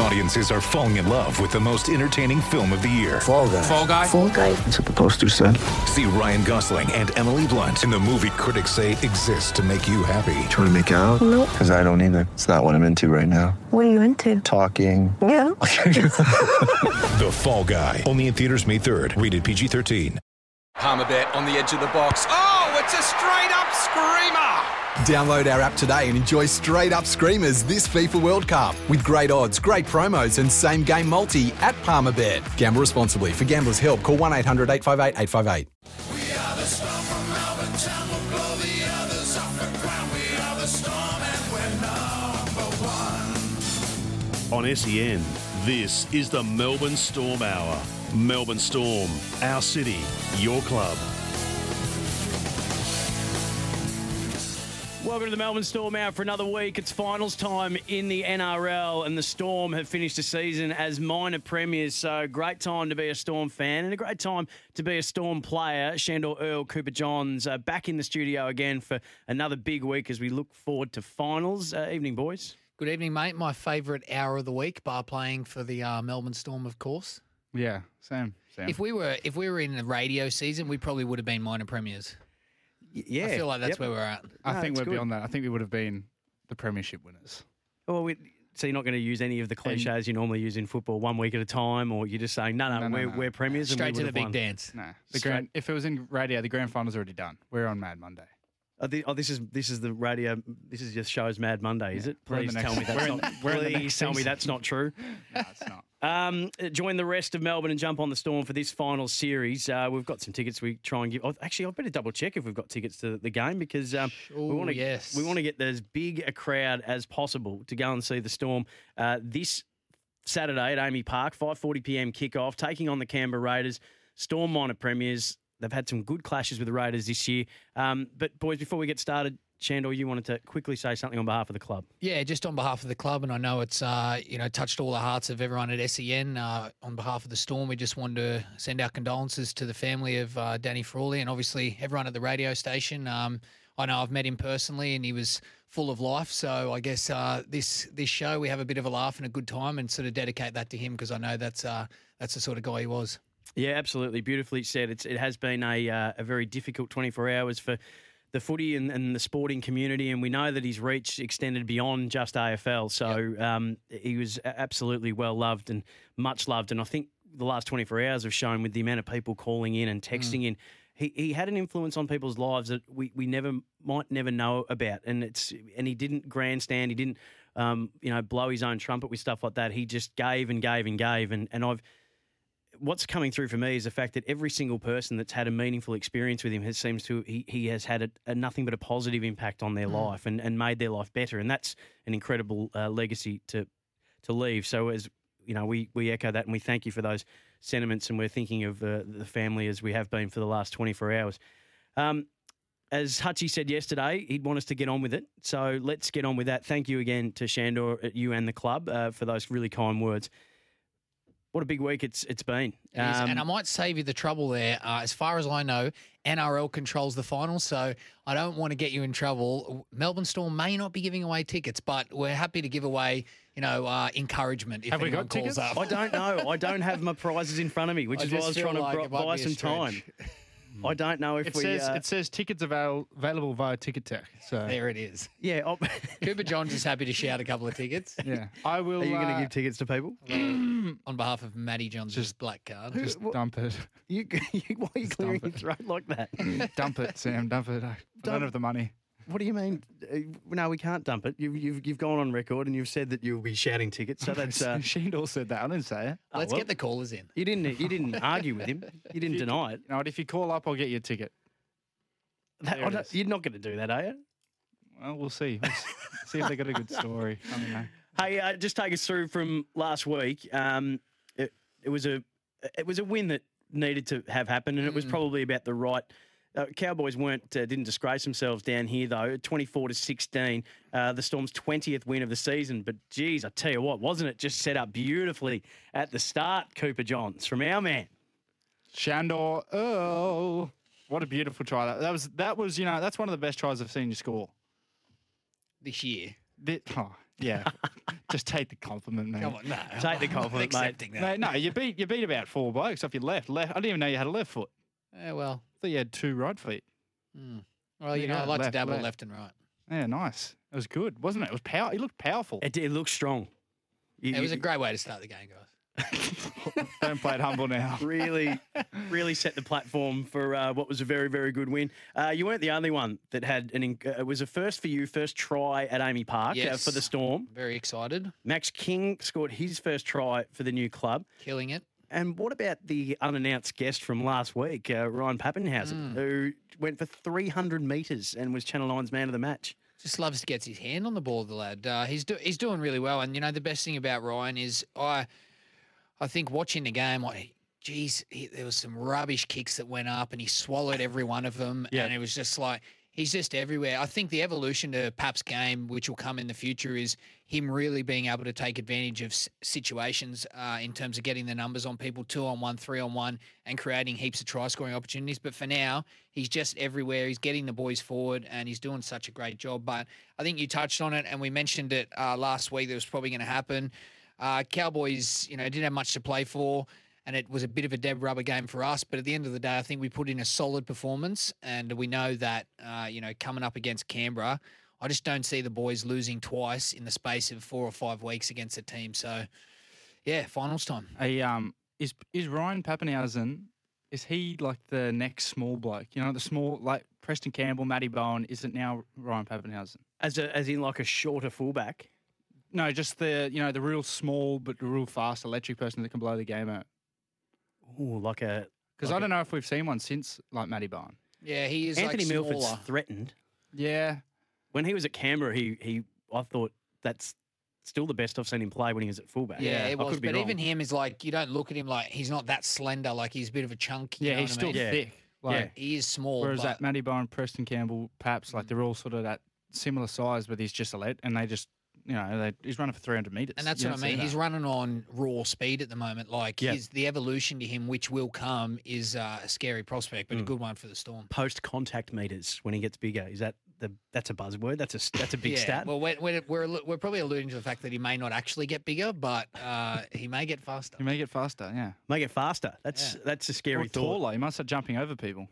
Audiences are falling in love with the most entertaining film of the year. Fall guy. Fall guy. Fall guy. That's what the poster said. See Ryan Gosling and Emily Blunt in the movie critics say exists to make you happy. Trying to make it out? Nope. Because I don't either. It's not what I'm into right now. What are you into? Talking. Yeah. The Fall Guy. Only in theaters May 3rd. Rated PG-13. Palmerbet on the edge of the box. Oh, it's a straight up screamer! Download our app today and enjoy straight up screamers this FIFA World Cup with great odds, great promos, and same game multi at Palmerbet. Gamble responsibly. For gamblers' help, call 1 800 858 858. On SEN, this is the Melbourne Storm Hour. Melbourne Storm, our city, your club. Welcome to the Melbourne Storm out for another week. It's finals time in the NRL, and the Storm have finished the season as minor premiers. So, great time to be a Storm fan and a great time to be a Storm player. Shandor Earl, Cooper Johns uh, back in the studio again for another big week as we look forward to finals. Uh, evening, boys. Good evening, mate. My favourite hour of the week, bar playing for the uh, Melbourne Storm, of course. Yeah, same, same. If we were if we were in the radio season, we probably would have been minor premiers. Yeah. I feel like that's Yep. where we're at. I No, think we're good. beyond that. I think we would have been the premiership winners. Oh, well, we, so you're not going to use any of the cliches you normally use in football, one week at a time, or you're just saying, no, no, No, no, we're, no. we're premiers and Straight we to the big won. dance. No, the Straight- grand. If it was in radio, the grand final's already done. We're on Mad Monday. Oh, the, oh, this is this is the radio. This is just shows Mad Monday, is Yeah, it? Please tell me that's not. the- we're in the please tell me that's not true. No, it's not. Um, join the rest of Melbourne and jump on the Storm for this final series. Uh, we've got some tickets. We try and give. Oh, actually, I better double check if we've got tickets to the game because um, we want to. yes. we want to get as big a crowd as possible to go and see the Storm uh, this Saturday at AAMI Park, 5:40 p.m. kickoff, taking on the Canberra Raiders. Storm minor premiers. They've had some good clashes with the Raiders this year. Um, but boys, before we get started, Shandor, you wanted to quickly say something on behalf of the club. Yeah, just on behalf of the club, and I know it's uh, you know touched all the hearts of everyone at SEN. Uh, on behalf of the Storm, we just wanted to send our condolences to the family of uh, Danny Frawley and obviously everyone at the radio station. Um, I know I've met him personally, and he was full of life. So I guess uh, this this show we have a bit of a laugh and a good time, and sort of dedicate that to him because I know that's uh, that's the sort of guy he was. Yeah, absolutely. Beautifully said. It's, it has been a, uh, a very difficult 24 hours for the footy and, and the sporting community, and we know that his reach extended beyond just AFL. So um, he was absolutely well loved and much loved. And I think the last 24 hours have shown with the amount of people calling in and texting in. He, he had an influence on people's lives that we, we never might never know about, and it's and he didn't grandstand, he didn't um, you know blow his own trumpet with stuff like that. He just gave and gave and gave, and and I've what's coming through for me is the fact that every single person that's had a meaningful experience with him has seems to he, he has had a, a nothing but a positive impact on their life and, and made their life better and that's an incredible uh, legacy to to leave so as you know we we echo that and we thank you for those sentiments and we're thinking of uh, the family as we have been for the last 24 hours um, as Hutchie said yesterday, he'd want us to get on with it. So let's get on with that. Thank you again to Shandor, uh, you and the club, uh, for those really kind words. What a big week it's it's been. It and I Um, might save you the trouble there. Uh, as far as I know, NRL controls the final, so I don't want to get you in trouble. Melbourne Storm may not be giving away tickets, but we're happy to give away, you know, uh, encouragement if Have we got calls tickets? up. I don't know. I don't have my prizes in front of me, which I is why I was trying to like it buy some time. stretch. I don't know if It we. says uh, it says tickets avail- available via Ticketek. So There it is. yeah. oh, Cooper Johns is happy to shout a couple of tickets yeah, I will. are you going to uh, give tickets to people? on behalf of Matty John's Just- black card. just dump it, You, you why are you Just clearing dump your it. throat like that? dump it, Sam, dump it. I, I don't have the money. What do you mean? Uh, no, we can't dump it. You've, you've you've gone on record and you've said that you'll be shouting tickets. So that's. Uh, Shandor said that. I didn't say it. Let's well. get the callers in. you didn't you didn't argue with him. You didn't deny it. You know? If you call up, I'll get you a ticket. That- I it you're not going to do that, are you? Well, we'll see. We'll see if they got a good story. I don't know. Hey, uh, just take us through from last week. Um, it, it was a it was a win that needed to have happened, and it was probably about the right. Uh, Cowboys weren't uh, didn't disgrace themselves down here though. Twenty four to sixteen, uh, the Storm's twentieth win of the season. But geez, I tell you what, wasn't it just set up beautifully at the start? Cooper Johns from our man. Shandor Earl. What a beautiful try that. That was that was, you know, that's one of the best tries I've seen you score. This year. Thi- oh, yeah. Just take the compliment, man. Come on, no. Take the I'm not compliment, mate. that. Mate, no, you beat you beat about four blokes off your left. Left. I didn't even know you had a left foot. Yeah, well, I thought you had two right feet. well, you know, I like left, to dabble left. left and right. Yeah, nice. It was good, wasn't it? It was power. He looked powerful. It, it looks strong. You- It was a great way to start the game, guys. Don't play it humble now. really, really set the platform for uh, what was a very, very good win. Uh, you weren't the only one that had an. in- Uh, it was a first for you, first try at AAMI Park uh, for the Yes. Storm. Very excited. Max King scored his first try for the new club. Killing it. And what about the unannounced guest from last week, uh, Ryan Papenhuyzen, who went for 300 metres and was Channel 9's man of the match? Just loves to get his hand on the ball, the lad. Uh, he's do- he's doing really well, and you know the best thing about Ryan is I, I think watching the game, like, geez, he, there was some rubbish kicks that went up, and he swallowed every one of them, Yeah. and it was just like he's just everywhere. I think the evolution to Pap's game, which will come in the future, is him really being able to take advantage of situations uh, in terms of getting the numbers on people, two on one, three on one, and creating heaps of try scoring opportunities. But for now, he's just everywhere. He's getting the boys forward, and he's doing such a great job. But I think you touched on it, and we mentioned it uh, last week. That was probably going to happen. Uh, Cowboys, you know, didn't have much to play for. And it was a bit of a dead rubber game for us, but at the end of the day, I think we put in a solid performance, and we know that uh, you know coming up against Canberra, I just don't see the boys losing twice in the space of four or five weeks against a team. So, yeah, finals time. A um is is Ryan Papenhuyzen? Is he like the next small bloke? You know, the small like Preston Campbell, Matty Bowen. Is it now Ryan Papenhuyzen? As, a, as in like a shorter fullback. No, just the you know the real small but the real fast electric person that can blow the game out. Ooh, like a. Because like I a- don't know if we've seen one since like Matty Bowen. Yeah, he is Anthony like Milford's smaller. threatened. Yeah, When he was at Canberra, he, he I thought that's still the best I've seen him play when he was at fullback. Yeah, I it was. could be But even him is like you don't look at him like he's not that slender. Like he's a bit of a chunk. you yeah, know he's what I still mean? Yeah. thick. Like, He is small. Whereas but that Matty Bowen, Preston Campbell, Paps, like mm. they're all sort of that similar size, but he's just a lead, and they just you know they, he's running for three hundred meters. And that's You what I don't mean. He's that. running on raw speed at the moment. Like Yeah. his the evolution to him, which will come, is uh, a scary prospect, but a good one for the Storm. post contact meters when he gets bigger. Is that the that's a buzzword? That's a that's a big yeah. stat. Well, we're, we're, we're, we're probably alluding to the fact that he may not actually get bigger, but uh, he may get faster. He may get faster, yeah. Make it faster. That's Yeah. that's a Or scary thought. taller. You must start jumping over people.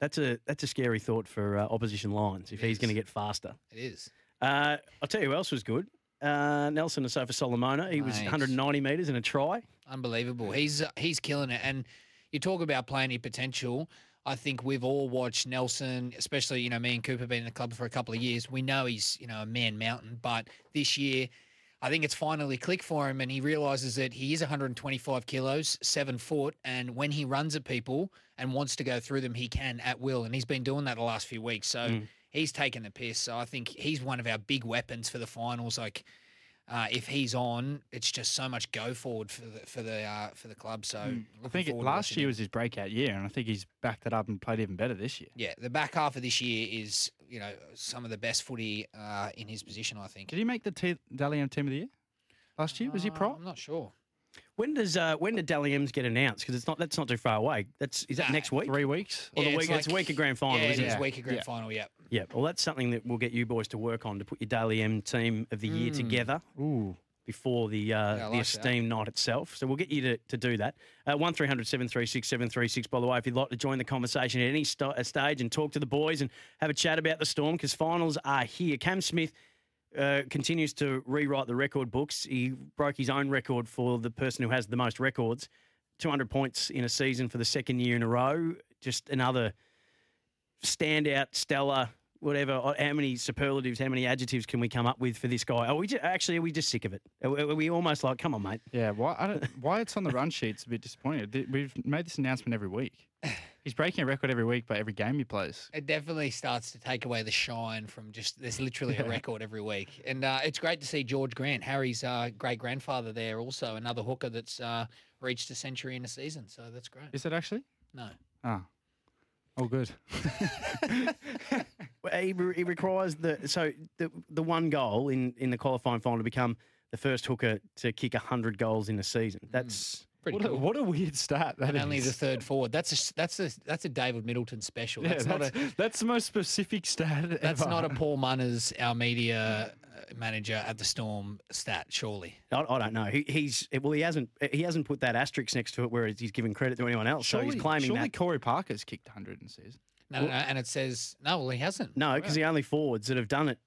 That's a that's a scary thought for uh, opposition lines if It he's going to get faster. It is. Uh, I'll tell you who else was good. Uh, Nelson Asofa Solomona. He was 190 metres in a try. Unbelievable. He's uh, he's killing it. And you talk about plenty potential. I think we've all watched Nelson, especially you know me and Cooper been in the club for a couple of years. We know he's you know a man mountain, but this year. I think it's finally clicked for him, and he realizes that he is 125 kilos, seven foot, and when he runs at people and wants to go through them, he can at will, and he's been doing that the last few weeks. So he's taken the piss. So I think he's one of our big weapons for the finals. Like uh, if he's on, it's just so much go forward for the for the uh, for the club. So I think it, last year him. was his breakout year, and I think he's backed it up and played even better this year. yeah. The back half of this year is you know some of the best footy uh, in his position. I think. Did he make the T- Dally M team of the year last year? Was he Uh, pro? I'm not sure. When does uh, when did Dally M's get announced? Because it's not that's not too far away. That's is that Nah, next week? Three weeks. Or the week, it's it's like- week of grand final, yeah, isn't it is it? week of grand Yeah. final. Yeah. Yeah. Well, that's something that we'll get you boys to work on to put your Dally M team of the year together Ooh. before the uh, Yeah, I the like that. esteemed night itself. So we'll get you to, to do that. Uh, one 736 736 By the way, if you'd like to join the conversation at any st- uh, stage and talk to the boys and have a chat about the Storm, because finals are here. Cam Smith uh, continues to rewrite the record books. He broke his own record for the person who has the most records 200 points in a season for the second year in a row. Just another standout, stellar, whatever. uh, How many superlatives, how many adjectives can we come up with for this guy? Are we just, actually, are we just sick of it? Are we, are we almost like, come on, mate? Yeah, why? I don't, why it's on the run sheet's a bit disappointing. We've made this announcement every week. He's breaking a record every week by every game he plays. It definitely starts to take away the shine from just there's literally a record every week, and uh, it's great to see George Grant, Harry's uh, great grandfather, there also another hooker that's uh, reached a century in a season. So that's great. Is it actually? No, Ah, oh, Oh, good. Well, He, he requires the so the the one goal in in the qualifying final to become the first hooker to kick hundred goals in a season. Hmm. That's Pretty what, a, cool. what a weird start! that and is. only the third forward. That's a that's a that's a David Middleton special. Yeah, That's, not a that's the most specific stat that's ever. not a Paul Munners, our media manager at the Storm stat. Surely. I, I don't know. He, he's well. He hasn't. He hasn't put that asterisk next to it where he's giving credit to anyone else. Surely, so he's claiming surely that. Corey Parker's kicked 100 and says. No, no, no, and it says no. Well, he hasn't. No, because the only forwards that have done it.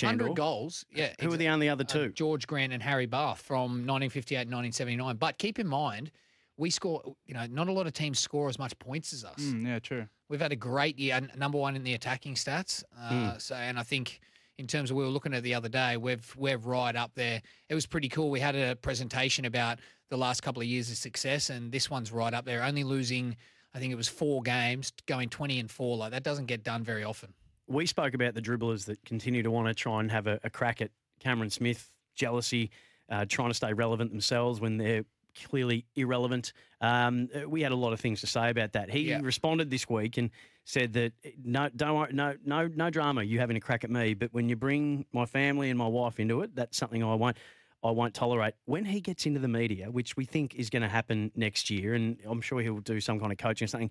Hundred goals. Yeah. Who are the only other uh, two? George Grant and Harry Bath from 1958 and 1979. But keep in mind, we score. You know, not a lot of teams score as much points as us. Mm, yeah, true. We've had a great year, number one in the attacking stats. Uh, So, and I think in terms of we were looking at the other day, we've we're right up there. It was pretty cool. We had a presentation about the last couple of years of success, and this one's right up there. Only losing, I think it was four games, going twenty and four. Like that doesn't get done very often. we spoke about the dribblers that continue to want to try and have a, a crack at Cameron Smith, jealousy, uh, trying to stay relevant themselves when they're clearly irrelevant. Um, uh, we had a lot of things to say about that. He Yeah. responded this week and said that eh, no, don't worry, no, no, no drama. You having a crack at me, but when you bring my family and my wife into it, that's something I won't. I won't tolerate. When he gets into the media, which we think is going to happen next year, and I'm sure he'll do some kind of coaching or something,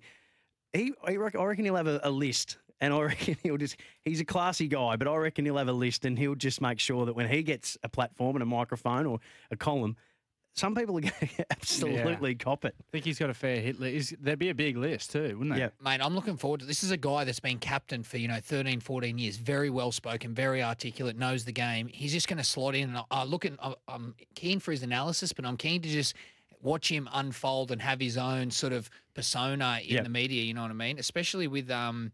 he, I reckon, I reckon he'll have a, a list, and I reckon he'll just. He's a classy guy, but I reckon he'll have a list, and he'll just make sure that when he gets a platform and a microphone or a column, some people are going to absolutely cop it. I think he's got a fair hit list. There'd be a big list too, wouldn't there? Yeah. Mate, I'm looking forward to this. is a guy that's been captain for, you know, 13, 14 years. Very well spoken, very articulate, knows the game. He's just going to slot in. And I, I look at, I- I'm keen for his analysis, but I'm keen to just watch him unfold and have his own sort of persona in Yeah. the media. You know what I mean? Especially with, um,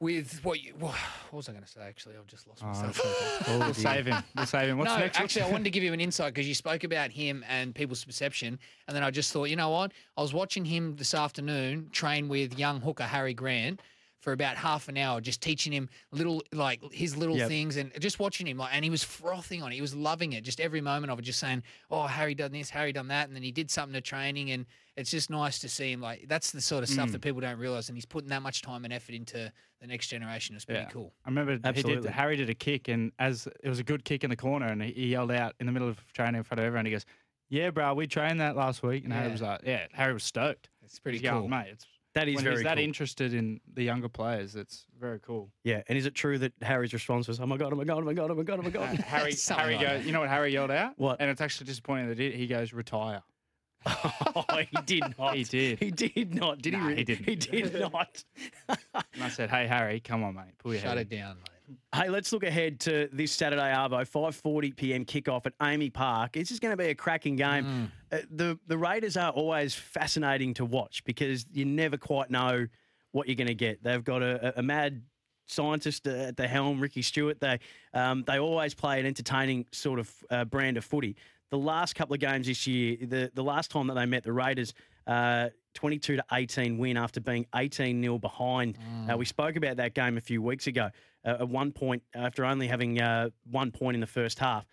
with what you, what was I going to say? Actually, I've just lost Oh, myself. that's okay. we'll save him. We'll save him. What's no, next? actually, I wanted to give you an insight because you spoke about him and people's perception, and then I just thought, you know what? I was watching him this afternoon train with young hooker Harry Grant for about half an hour, just teaching him little like his little Yep. things and just watching him like, and he was frothing on it. He was loving it, just every moment of it, just saying, "Oh, Harry done this, Harry done that," and then he did something to training, and it's just nice to see him. Like that's the sort of stuff hmm. that people don't realize, and he's putting that much time and effort into the next generation. It's pretty Yeah. cool. I remember he did. Harry did a kick, and as it was a good kick in the corner, and he he yelled out in the middle of training in front of everyone. He goes, "Yeah, bro, we trained that last week." And Harry was like, "Yeah." Harry was stoked. It's pretty He's going, cool. mate. It's That is when very he's that cool. interested in the younger players. It's very cool. Yeah, and is it true that Harry's response was, "Oh my god, oh my god, oh my god, oh my god, oh my Uh, god"? Harry, Harry like goes. that. You know what Harry yelled out? What? And it's actually disappointing that he, he goes retire. oh, he did not. He did. He did not. Did Nah, he? he Really? didn't. He did not. And I said, "Hey, Harry, come on, mate, pull your Shut head it in." down, mate. Hey, let's look ahead to this Saturday, Arvo, 5.40 p.m. kickoff at AAMI Park. This is going to be a cracking game. Uh, the, the Raiders are always fascinating to watch because you never quite know what you're going to get. They've got a, a, a mad scientist at the helm, Ricky Stuart. They, um, they always play an entertaining sort of uh, brand of footy. The last couple of games this year, the, the last time that they met the Raiders, uh, 22 to 18 win after being 18 0 behind. Uh, we spoke about that game a few weeks ago. Uh, at one point, after only having uh, one point in the first half,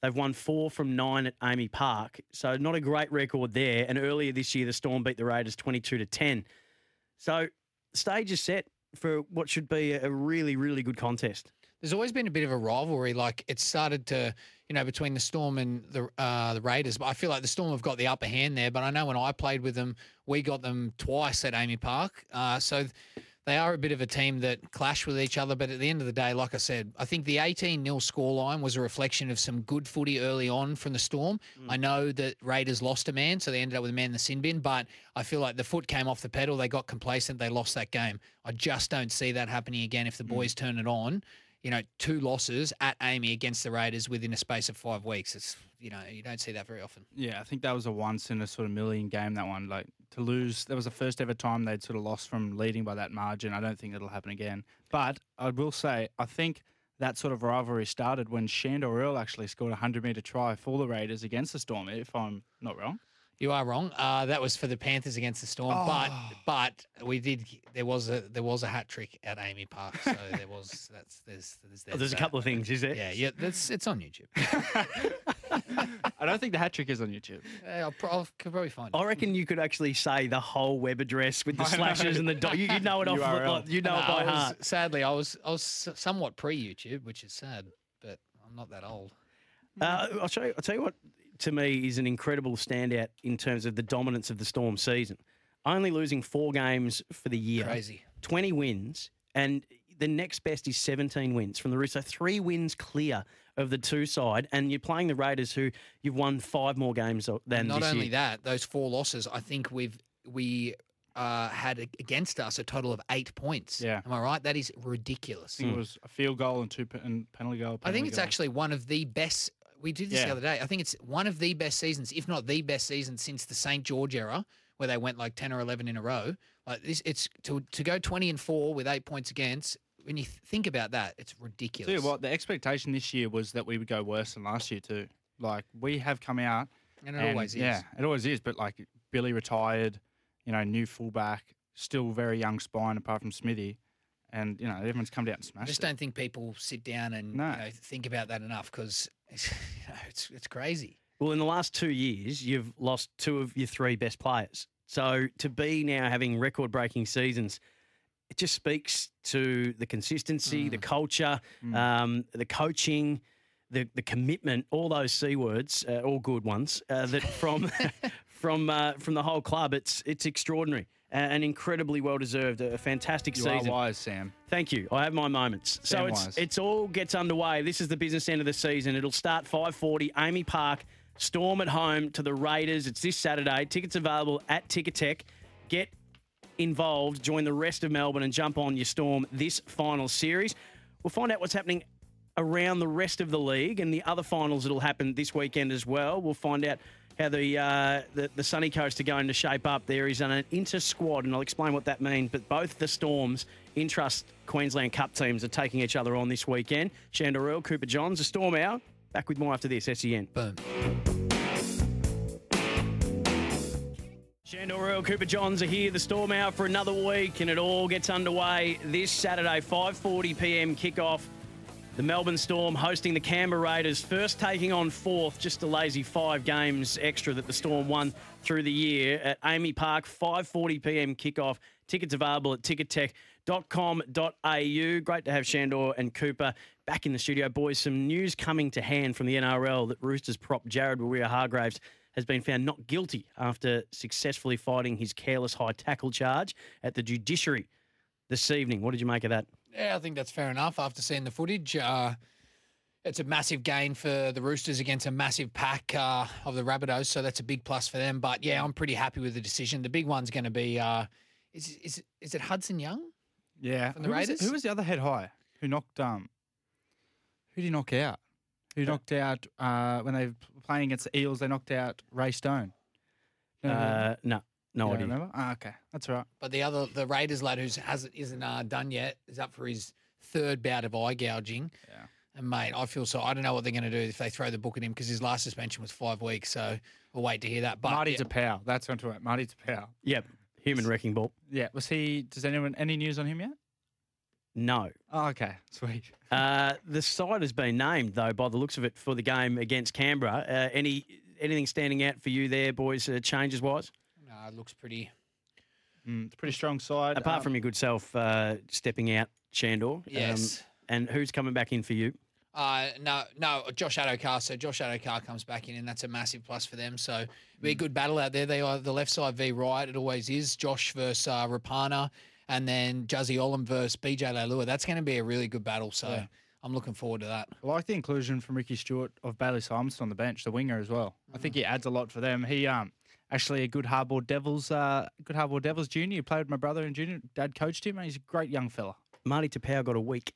they've won four from nine at AAMI Park. So not a great record there. And earlier this year, the Storm beat the Raiders 22 to 10. So stage is set for what should be a really, really good contest. There's always been a bit of a rivalry. Like it started to, you know, between the Storm and the uh, the Raiders. But I feel like the Storm have got the upper hand there. But I know when I played with them, we got them twice at AAMI Park. Uh, so they are a bit of a team that clash with each other. But at the end of the day, like I said, I think the 18 0 scoreline was a reflection of some good footy early on from the Storm. I know that Raiders lost a man, so they ended up with a man in the sin bin. But I feel like the foot came off the pedal. They got complacent. They lost that game. I just don't see that happening again if the boys turn it on you know, two losses at AAMI against the Raiders within a space of five weeks. It's you know, you don't see that very often. Yeah, I think that was a once in a sort of million game. That one, like to lose, that was the first ever time they'd sort of lost from leading by that margin. I don't think it'll happen again. But I will say, I think that sort of rivalry started when Shandor Earl actually scored a hundred meter try for the Raiders against the Storm. If I'm not wrong. You are wrong. Uh, that was for the Panthers against the Storm, but but we did. There was a there was a hat trick at AAMI Park, so there was that's there's there's, Oh, there's a couple of things, is there? Yeah, yeah, that's it's on YouTube. I don't think the hat trick is on YouTube. Yeah, I'll, pro- I'll could probably find it. I reckon you could actually say the whole web address with the slashes and the dot. You, you know it off. URL. You know it by I was- heart. Sadly, I was I was somewhat pre YouTube, which is sad, but I'm not that old. Uh, I'll show you. I'll tell you what. To me, is an incredible standout in terms of the dominance of the Storm season. Only losing four games for the year, Crazy. 20 wins, and the next best is 17 wins from the Roosters. So three wins clear of the two side, and you're playing the Raiders, who you've won five more games than Not this only year. that, those four losses, I think we've we uh, had against us a total of eight points. Yeah. Am I right? That is ridiculous. I think it was a field goal and two pe- and penalty goal. I think it's goal. actually one of the best. We did this Yeah. the other day. I think it's one of the best seasons, if not the best season since the St George era, where they went like ten or eleven in a row. Like this, it's to to go twenty and four with eight points against. When you th- think about that, it's ridiculous. You what, the expectation this year was that we would go worse than last year too. Like we have come out, And it always is. Yeah, it always is. But like Billy retired, you know, new fullback, still very young spine apart from Smithy, and you know everyone's come down and I smashed. just it. don't think people sit down and No. you know, think about that enough because it's, you know, it's it's crazy. Well, in the last two years, you've lost two of your three best players. So to be now having record breaking seasons, it just speaks to the consistency, the culture, um, the coaching, the, the commitment, all those C words, uh, all good ones, uh, that from from uh, from the whole club, it's it's extraordinary and incredibly well deserved. A fantastic you season. wise, Sam. Thank you. I have my moments. So it's wise. it's all gets underway. This is the business end of the season. It'll start 5:40. AAMI Park Storm at home to the Raiders. It's this Saturday. Tickets available at Ticketek. Get involved. Join the rest of Melbourne and jump on your Storm this final series. We'll find out what's happening around the rest of the league and the other finals that'll happen this weekend as well. We'll find out how the uh, the, the Sunny Coast are going to shape up. There is an inter squad, and I'll explain what that means. But both the Storms, Intrust Queensland Cup teams are taking each other on this weekend. Shandor Earl, Cooper Johns, a Storm Hour. Back with more after this, E SEN. Boom. Earl, Cooper Johns are here. The Storm Hour for another week, and it all gets underway this Saturday, 5:40 p.m. kickoff. The Melbourne Storm hosting the Canberra Raiders, first taking on fourth, just a lazy five games extra that the Storm won through the year at AAMI Park, 5:40 p.m. kickoff. Tickets available at ticketek.com.au. Great to have Shandor and Cooper back in the studio, boys. Some news coming to hand from the NRL that Roosters prop Jared Waerea-Hargreaves has been found not guilty after successfully fighting his careless high tackle charge at the judiciary this evening. What did you make of that? Yeah, I think that's fair enough after seeing the footage. Uh, it's a massive gain for the Roosters against a massive pack uh, of the Rabbitohs, so that's a big plus for them. But yeah, I'm pretty happy with the decision. The big one's going to be uh, is is is it Hudson Young? Yeah, From the who was, Raiders? who was the other head high who knocked um? Who did he knock out? Who knocked out uh, when they were playing against the Eels? They knocked out Ray Stone. No, Uh, no, no you don't idea. remember? Ah, okay, that's all right. But the other, the Raiders lad who's hasn't isn't uh, done yet is up for his third bout of eye gouging. Yeah. And mate, I feel so. I don't know what they're going to do if they throw the book at him because his last suspension was five weeks. So we'll wait to hear that. But Marty yeah, Taupau. That's what I'm talking about. Marty Taupau. Yep, human wrecking ball. Yeah, was he? Does anyone any news on him yet? No. Oh, okay, sweet. Uh, the side has been named though, by the looks of it, for the game against Canberra. Uh, any anything standing out for you there, boys? Uh, changes wise, no, it looks pretty. Mm, it's a pretty strong side. apart Um, from your good self uh, stepping out, Shandor. Um, Yes. and who's coming back in for you? Uh, no, no, Josh Addo-Carr. So Josh Addo-Carr comes back in, and that's a massive plus for them. So be a good battle out there. They are the left side v right. It always is. Josh versus uh, Rapana, and then Juzzy Olam versus BJ Leilua. That's going to be a really good battle. So Yeah. I'm looking forward to that. I like the inclusion from Ricky Stuart of Bailey Simonsson on the bench, the winger as well. I think he adds a lot for them. He um actually a good hardball Devils, uh, good hardball Devils junior. He played with my brother in junior. Dad coached him, and he's a great young fella. Marty Taupau got a week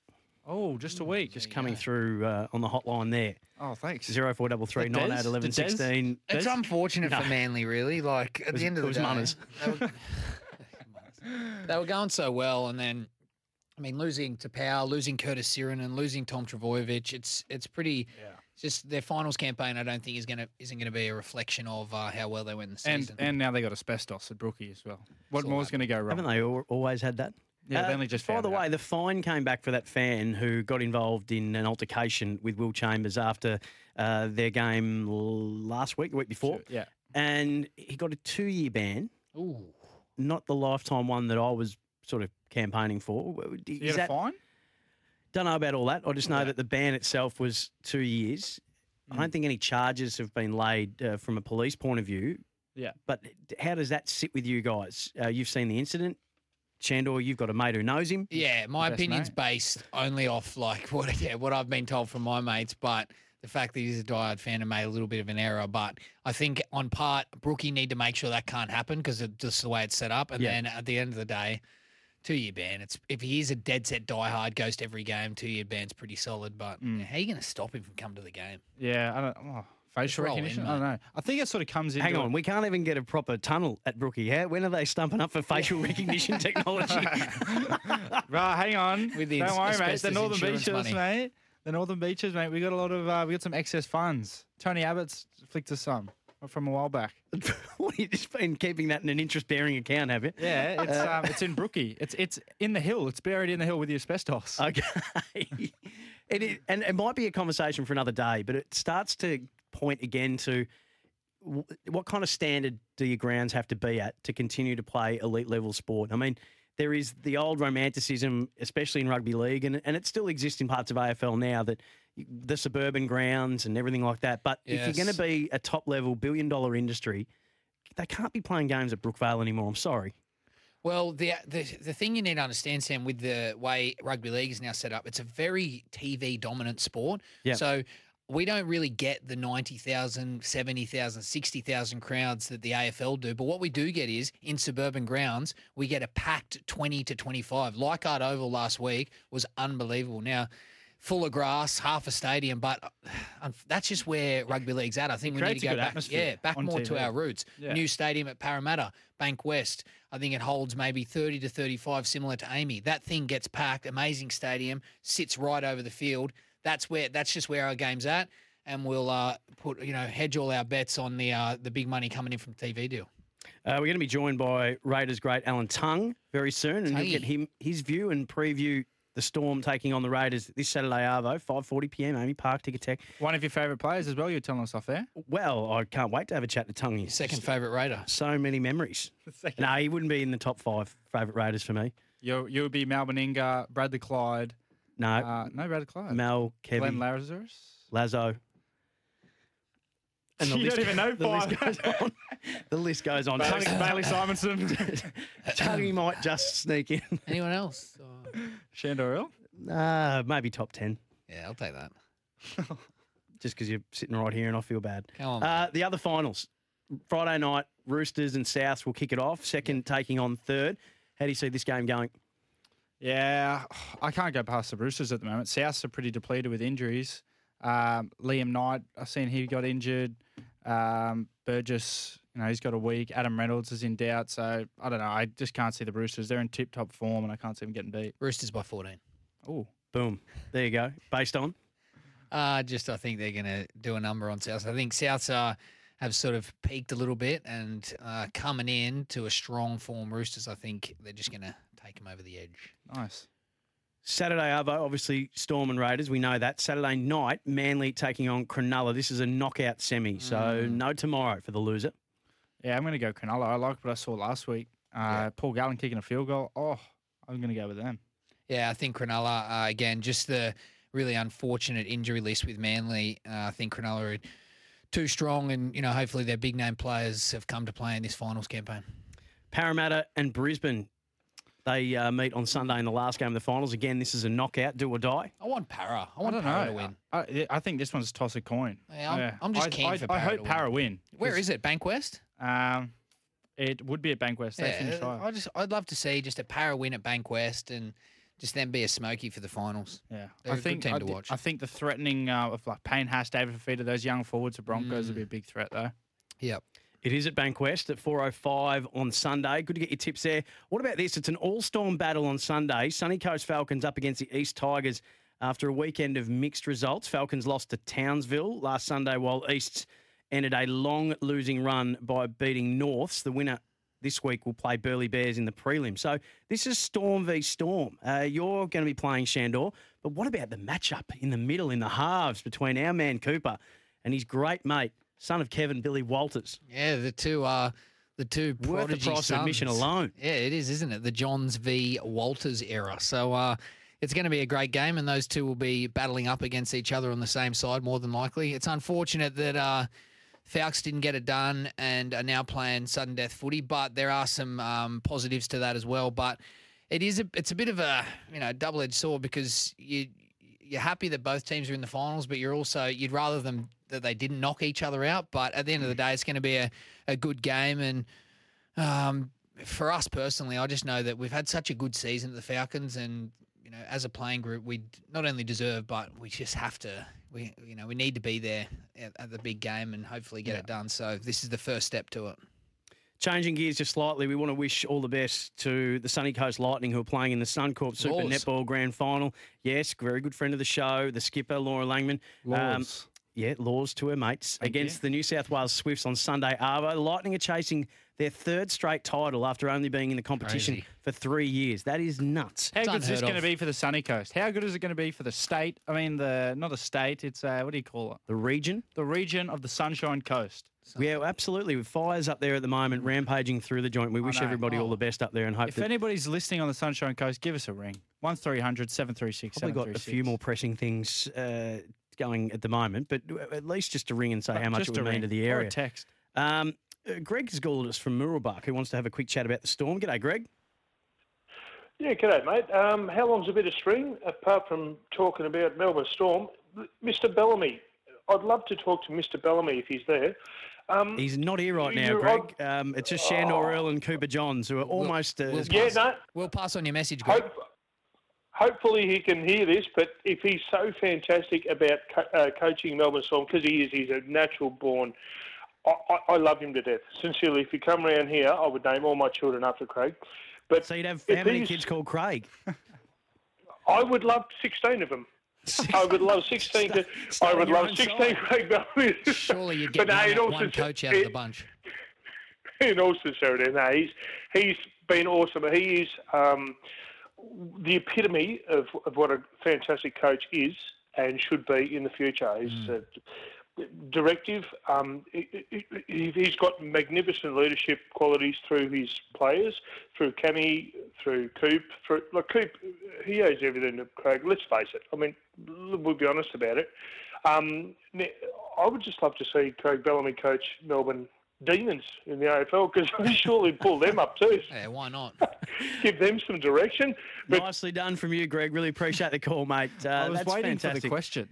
Oh, just a week. just coming through uh, on the hotline there. Oh, thanks. Zero four double three Is nine that eight Des? eleven Did sixteen. It's Des? unfortunate No. for Manly, really. Like at was- the end of the was day, Munners. they were, they were going so well, and then I mean, losing to Power, losing Curtis Sironen, and losing Tom Trbojevic, it's it's pretty. Yeah. It's just their finals campaign. I don't think is gonna isn't gonna be a reflection of uh, how well they went in the And season. and now they got asbestos at Brookie as well. What all more's going to go wrong? Haven't they al- always had that? Yeah, they Uh, only just By found the out. way, the fine came back for that fan who got involved in an altercation with Will Chambers after uh, their game last week, the week before, Yeah. and he got a two-year ban, Ooh, not the lifetime one that I was sort of campaigning for. Is You get that- a fine? Don't know about all that. I just know Yeah. that the ban itself was two years. I don't think any charges have been laid uh, from a police point of view. Yeah. But how does that sit with you guys? Uh, you've seen the incident. Shandor, you've got a mate who knows him. Yeah, my Best opinion's mate. based only off like what yeah what I've been told from my mates, but the fact that he's a diehard fan and made a little bit of an error. But I think on part, Brookie need to make sure that can't happen because of just the way it's set up. And Yeah. then at the end of the day, two year ban. It's if he is a dead set diehard, goes to every game. Two year ban's pretty solid. But Mm. how are you going to stop him from coming to the game? Yeah, I don't. Oh, facial roll in, recognition. mate. I don't know. I think it sort of comes in. Hang on, we can't even get a proper tunnel at Brookie. How, when are they stumping up for facial recognition technology? Right, hang on. With the Don't worry, mate. The Northern Beaches, money. mate. The Northern Beaches, mate. We got a lot of. Uh, we got some excess funds. Tony Abbott's flicked us some from a while back. You've just been keeping that in an interest-bearing account, have you? Yeah, it's um, it's in Brookie. It's it's in the hill. It's buried in the hill with the asbestos. Okay. it is, and it might be a conversation for another day, but it starts to point again to what kind of standard do your grounds have to be at to continue to play elite level sport? I mean, there is the old romanticism, especially in rugby league, and, and it still exists in parts of AFL now that y- the suburban grounds and everything like that. But if you're going to be a top level billion dollar industry, they can't be playing games at Brookvale anymore. I'm sorry. Well, the, the the thing you need to understand, Sam, with the way rugby league is now set up, it's a very TV dominant sport. Yeah. So we don't really get the 90,000, 70,000, 60,000 crowds that the AFL do. But what we do get is in suburban grounds, we get a packed 20 to 25. Leichhardt Oval last week was unbelievable. Now, full of grass, half a stadium, but uh, that's just where rugby league's at. I think we need to go back, yeah, back more to our roots. Yeah. New stadium at Parramatta, Bank West. I think it holds maybe 30 to 35, similar to AAMI. That thing gets packed, amazing stadium, sits right over the field. That's where that's just where our game's at. And we'll uh, put, you know, hedge all our bets on the uh, the big money coming in from TV deal. Uh, we're going to be joined by Raiders great Alan Tongue very soon, and Tungy. get him his view and preview the Storm taking on the Raiders this Saturday Arvo, 5:40 p.m. AAMI Park Ticketek. One of your favourite players as well. You're telling us off there. Well, I can't wait to have a chat to Tungy. Second favourite Raider. So many memories. No, he wouldn't be in the top five favourite Raiders for me. You you would be Mal Meninga, Bradley Clyde. No, Uh, no, Bradley Clyde. Mel, Glenn Kevin, Lazarus. Lazo. And You don't even know the list goes on. The list goes on. Bailey, Bailey Simonsson. Tungy might just sneak in. Anyone else? Uh, Shandor Uh, maybe top 10. yeah, I'll take that. just because you're sitting right here and I feel bad. Come on. Uh, the other finals, Friday night, Roosters and Souths will kick it off. Second taking on third. How do you see this game going? Yeah, I can't go past the Roosters at the moment. Souths are pretty depleted with injuries. Um, Liam Knight, I've seen he got injured. Um, Burgess, you know, he's got a week. Adam Reynolds is in doubt. So I don't know. I just can't see the Roosters. They're in tip top form, and I can't see them getting beat. Roosters by 14. Oh, Boom. There you go. Based on. Uh, just I think they're going to do a number on South. I think Souths are, have sort of peaked a little bit and uh, coming in to a strong form. Roosters, I think they're just going to take them over the edge. nice. Saturday, obviously Storm and Raiders. We know that. Saturday night, Manly taking on Cronulla. This is a knockout semi, so no tomorrow for the loser. Yeah, I'm going to go Cronulla. I like what I saw last week. Uh, Paul Gallen kicking a field goal. Oh, I'm going to go with them. Yeah, I think Cronulla, uh, again, just the really unfortunate injury list with Manly. Uh, I think Cronulla are too strong and, you know, hopefully their big name players have come to play in this finals campaign. Parramatta and Brisbane. They uh, meet on Sunday in the last game of the finals. Again, this is a knockout, do or die. I want Para. I I want don't Para know. to win. I, I- I think this one's toss a coin. Yeah, I'm- I'm just I, keen I, for I hope to. Para win. Where is it? Bankwest? Um, it would be at Bankwest. They finished Yeah, high. I just I'd love to see just a Para win at Bankwest and just then be a smoky for the finals. Yeah, They're I a good think team I, to watch. I think the threatening uh, of like Payne Haas, David Fifita, those young forwards of Broncos Mm. would be a big threat though. Yep. It is at Bankwest at 4.05 on Sunday. Good to get your tips there. What about this? It's an all-storm battle on Sunday. Sunny Coast Falcons up against the East Tigers after a weekend of mixed results. Falcons lost to Townsville last Sunday while Easts ended a long losing run by beating Norths. The winner this week will play Burleigh Bears in the prelim. So this is Storm v Storm. Uh, you're going to be playing Shandor, but what about the matchup in the middle, in the halves between our man Cooper and his great mate, son of Kevin, Billy Walters? Yeah, the two uh the two prodigy Worth the price of admission alone. Yeah, it is, isn't it? The Johns v Walters era. So uh it's going to be a great game, and those two will be battling up against each other on the same side more than likely. It's unfortunate that uh, Falcons didn't get it done and are now playing sudden death footy, but there are some um, positives to that as well. But it is a, it's a bit of a you know double edged sword because you you're happy that both teams are in the finals, but you're also you'd rather them that they didn't knock each other out. But at the end of the day, it's going to be a, a good game and. Um, for us personally, I just know that we've had such a good season at the Falcons, and you know, as a playing group, we not only deserve, but we just have to. We you know we need to be there at, at the big game and hopefully get Yeah. it done. So this is the first step to it. Changing gears just slightly, we want to wish all the best to the Sunny Coast Lightning who are playing in the Suncorp Super Laws. Netball Grand Final. Yes, very good friend of the show, the skipper, Laura Langman. Um, Laws. yeah, laws to her mates Thank against you. the New South Wales Swifts on Sunday. Arvo, the Lightning are chasing their third straight title after only being in the competition Crazy. for three years. That is nuts. How good is this going to be for the sunny coast? How good is it going to be for the state? I mean, the not a state. It's uh, what do you call it? The region. The region of the Sunshine Coast. Yeah, absolutely. With fires up there at the moment, rampaging through the joint. We wish know. everybody all Oh. the best up there and hope If that anybody's listening on the Sunshine Coast, give us a ring. One 736 probably got a few more pressing things uh, going at the moment, but at least just to ring and say how much it would mean to ring the or a text. Um, uh, Greg has called us from Mooroolbark who wants to have a quick chat about the storm. G'day, Greg. Yeah, g'day, mate. Um, how long's a bit of string, apart from talking about Melbourne Storm? Mr. Bellamy. I'd love to talk to Mr. Bellamy if he's there. Um, He's not here right now, you're Greg. Um, it's just Shandor Earl and Cooper Johns who are almost. Uh, we'll as- yeah, pass, no, we'll pass on your message, Greg. hope, hopefully he can hear this, but if he's so fantastic about co- uh, coaching Melbourne Storm, because he is, he's a natural born. I, I, I love him to death. Sincerely, if you come around here, I would name all my children after Craig. But so you'd have if how many kids called Craig? I would love 16 of them. I would love 16 to, I would love 16. Craig Bellamy. Surely you'd But get no, one, one coach out of the bunch. in all sincerity, no, he's he's been awesome. He is um, the epitome of, of what a fantastic coach is and should be in the future. He's uh, directive. Um, he, he- he's got magnificent leadership qualities through his players, through Cammy, through Coop. Through like Coop, he owes everything to Craig. Let's face it. I mean, we'll be honest about it. Um, I would just love to see Craig Bellamy coach Melbourne Demons in the AFL because he surely pull them up too. Yeah, why not? Give them some direction. But Nicely done from you, Greg. Really appreciate the call, mate. Uh, I was that's waiting for fantastic. the question.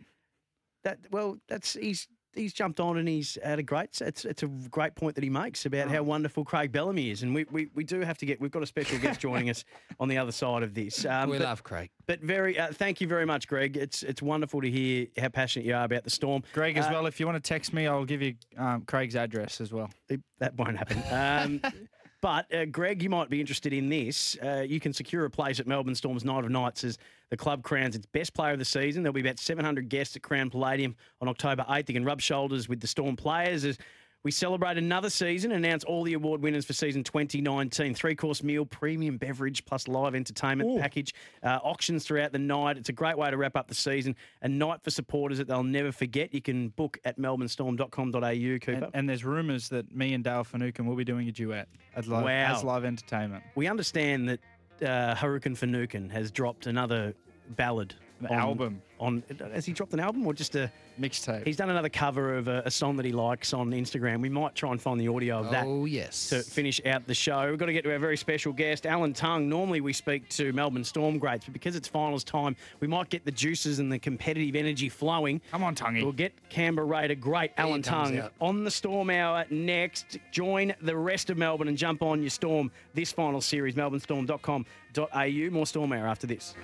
That well, that's he's he's jumped on and he's had a great. It's it's a great point that he makes about how wonderful Craig Bellamy is, and we, we, we do have to get. We've got a special guest joining us on the other side of this. Um, we but, love Craig. but very uh, thank you very much, Greg. It's it's wonderful to hear how passionate you are about the storm. Greg, as Uh, well, if you want to text me, I'll give you um, Craig's address as well. That won't happen. Um, but, uh, Greg, you might be interested in this. Uh, you can secure a place at Melbourne Storm's Night of Nights as the club crowns its best player of the season. There'll be about 700 guests at Crown Palladium on October 8th. You can rub shoulders with the Storm players as we celebrate another season, announce all the award winners for season 2019. Three course meal, premium beverage, plus live entertainment package, uh, auctions throughout the night. It's a great way to wrap up the season. A night for supporters that they'll never forget. You can book at melbournestorm.com.au, Cooper. And, and there's rumours that me and Dale Finucane will be doing a duet as live, Wow. as live entertainment. We understand that uh, Harukin Fanukin has dropped another ballad. Album. On has he dropped an album or just a Mixtape. He's done another cover of a, a song that he likes on Instagram. We might try and find the audio of that Oh, yes. to finish out the show. We've got to get to our very special guest, Alan Tongue. Normally we speak to Melbourne Storm greats, but because it's finals time, we might get the juices and the competitive energy flowing. Come on, Tungy. We'll get Canberra Raider great Alan comes Tongue out. on the Storm Hour next. Join the rest of Melbourne and jump on your Storm this final series, melbournestorm.com.au. More Storm Hour after this.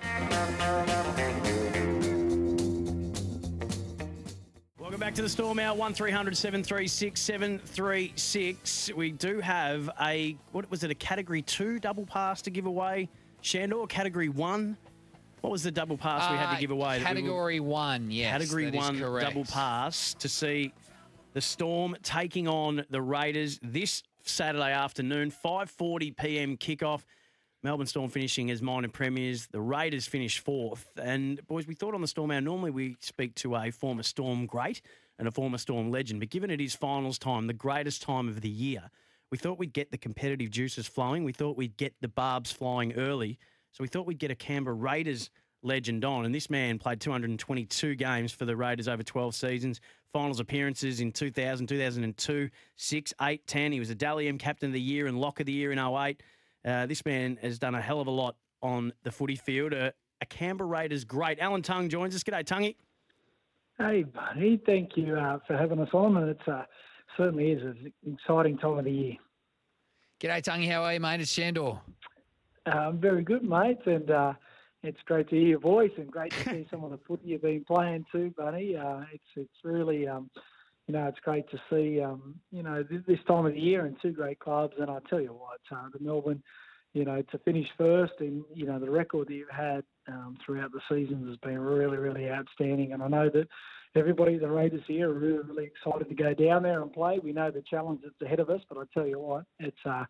Back to the Storm Hour, 1300 736 736. We do have a, what was it, a Category 2 double pass to give away? Shandor, Category 1? What was the double pass we had to Uh, give away? we Category one, yes. Category that is one correct. double pass to see the Storm taking on the Raiders this Saturday afternoon, 5:40 p.m. kickoff. Melbourne Storm finishing as minor premiers. The Raiders finish fourth. And boys, we thought on the Storm Hour normally we speak to a former Storm great and a former Storm legend, but given it is finals time, the greatest time of the year, we thought we'd get the competitive juices flowing. We thought we'd get the barbs flying early. So we thought we'd get a Canberra Raiders legend on. And this man played 222 games for the Raiders over 12 seasons, finals appearances in 2000, 2002, 6, 8, 10. He was a Dally M Captain of the Year and Lock of the Year in 08. Uh, this man has done a hell of a lot on the footy field. Uh, a Canberra Raiders great. Alan Tongue joins us. G'day, Tungy. Hey, buddy. Thank you uh, for having us on. And it's uh, certainly is an exciting time of the year. G'day, Tungy. How are you, mate? It's Shandor. Um, very good, mate. And uh, it's great to hear your voice and great to see some of the footy you've been playing too, buddy. Uh, it's it's really, um, you know, it's great to see, um, you know, this, this time of the year and two great clubs. And I tell you what, uh, the Melbourne, you know, to finish first and, you know, the record that you've had um, throughout the seasons has been really, really outstanding. And I know that everybody, the Raiders here, are really, really excited to go down there and play. We know the challenge that's ahead of us, but I tell you what, it's uh,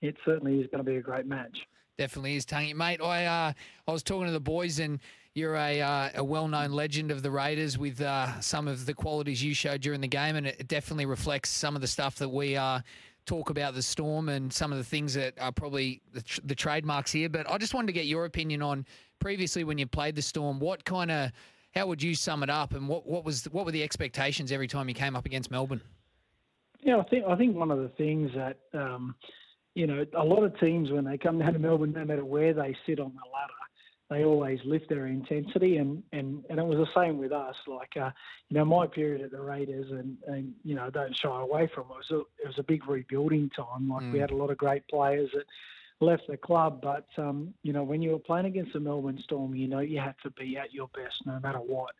it certainly is going to be a great match. Definitely is, Tangy. Mate, I uh, I was talking to the boys, and you're a, uh, a well known legend of the Raiders with uh, some of the qualities you showed during the game, and it definitely reflects some of the stuff that we uh, talk about the Storm and some of the things that are probably the, tr- the trademarks here. But I just wanted to get your opinion on previously when you played the Storm, what kind of how would you sum it up, and what, what was what were the expectations every time you came up against Melbourne? Yeah, I think I think one of the things that um, you know a lot of teams when they come down to Melbourne, no matter where they sit on the ladder, they always lift their intensity, and and, and it was the same with us. Like uh, you know, my period at the Raiders, and, and you know, don't shy away from it. It was a, it was a big rebuilding time. Like we Mm. had a lot of great players that left the club, but um, you know, when you were playing against the Melbourne Storm, you know, you had to be at your best no matter what.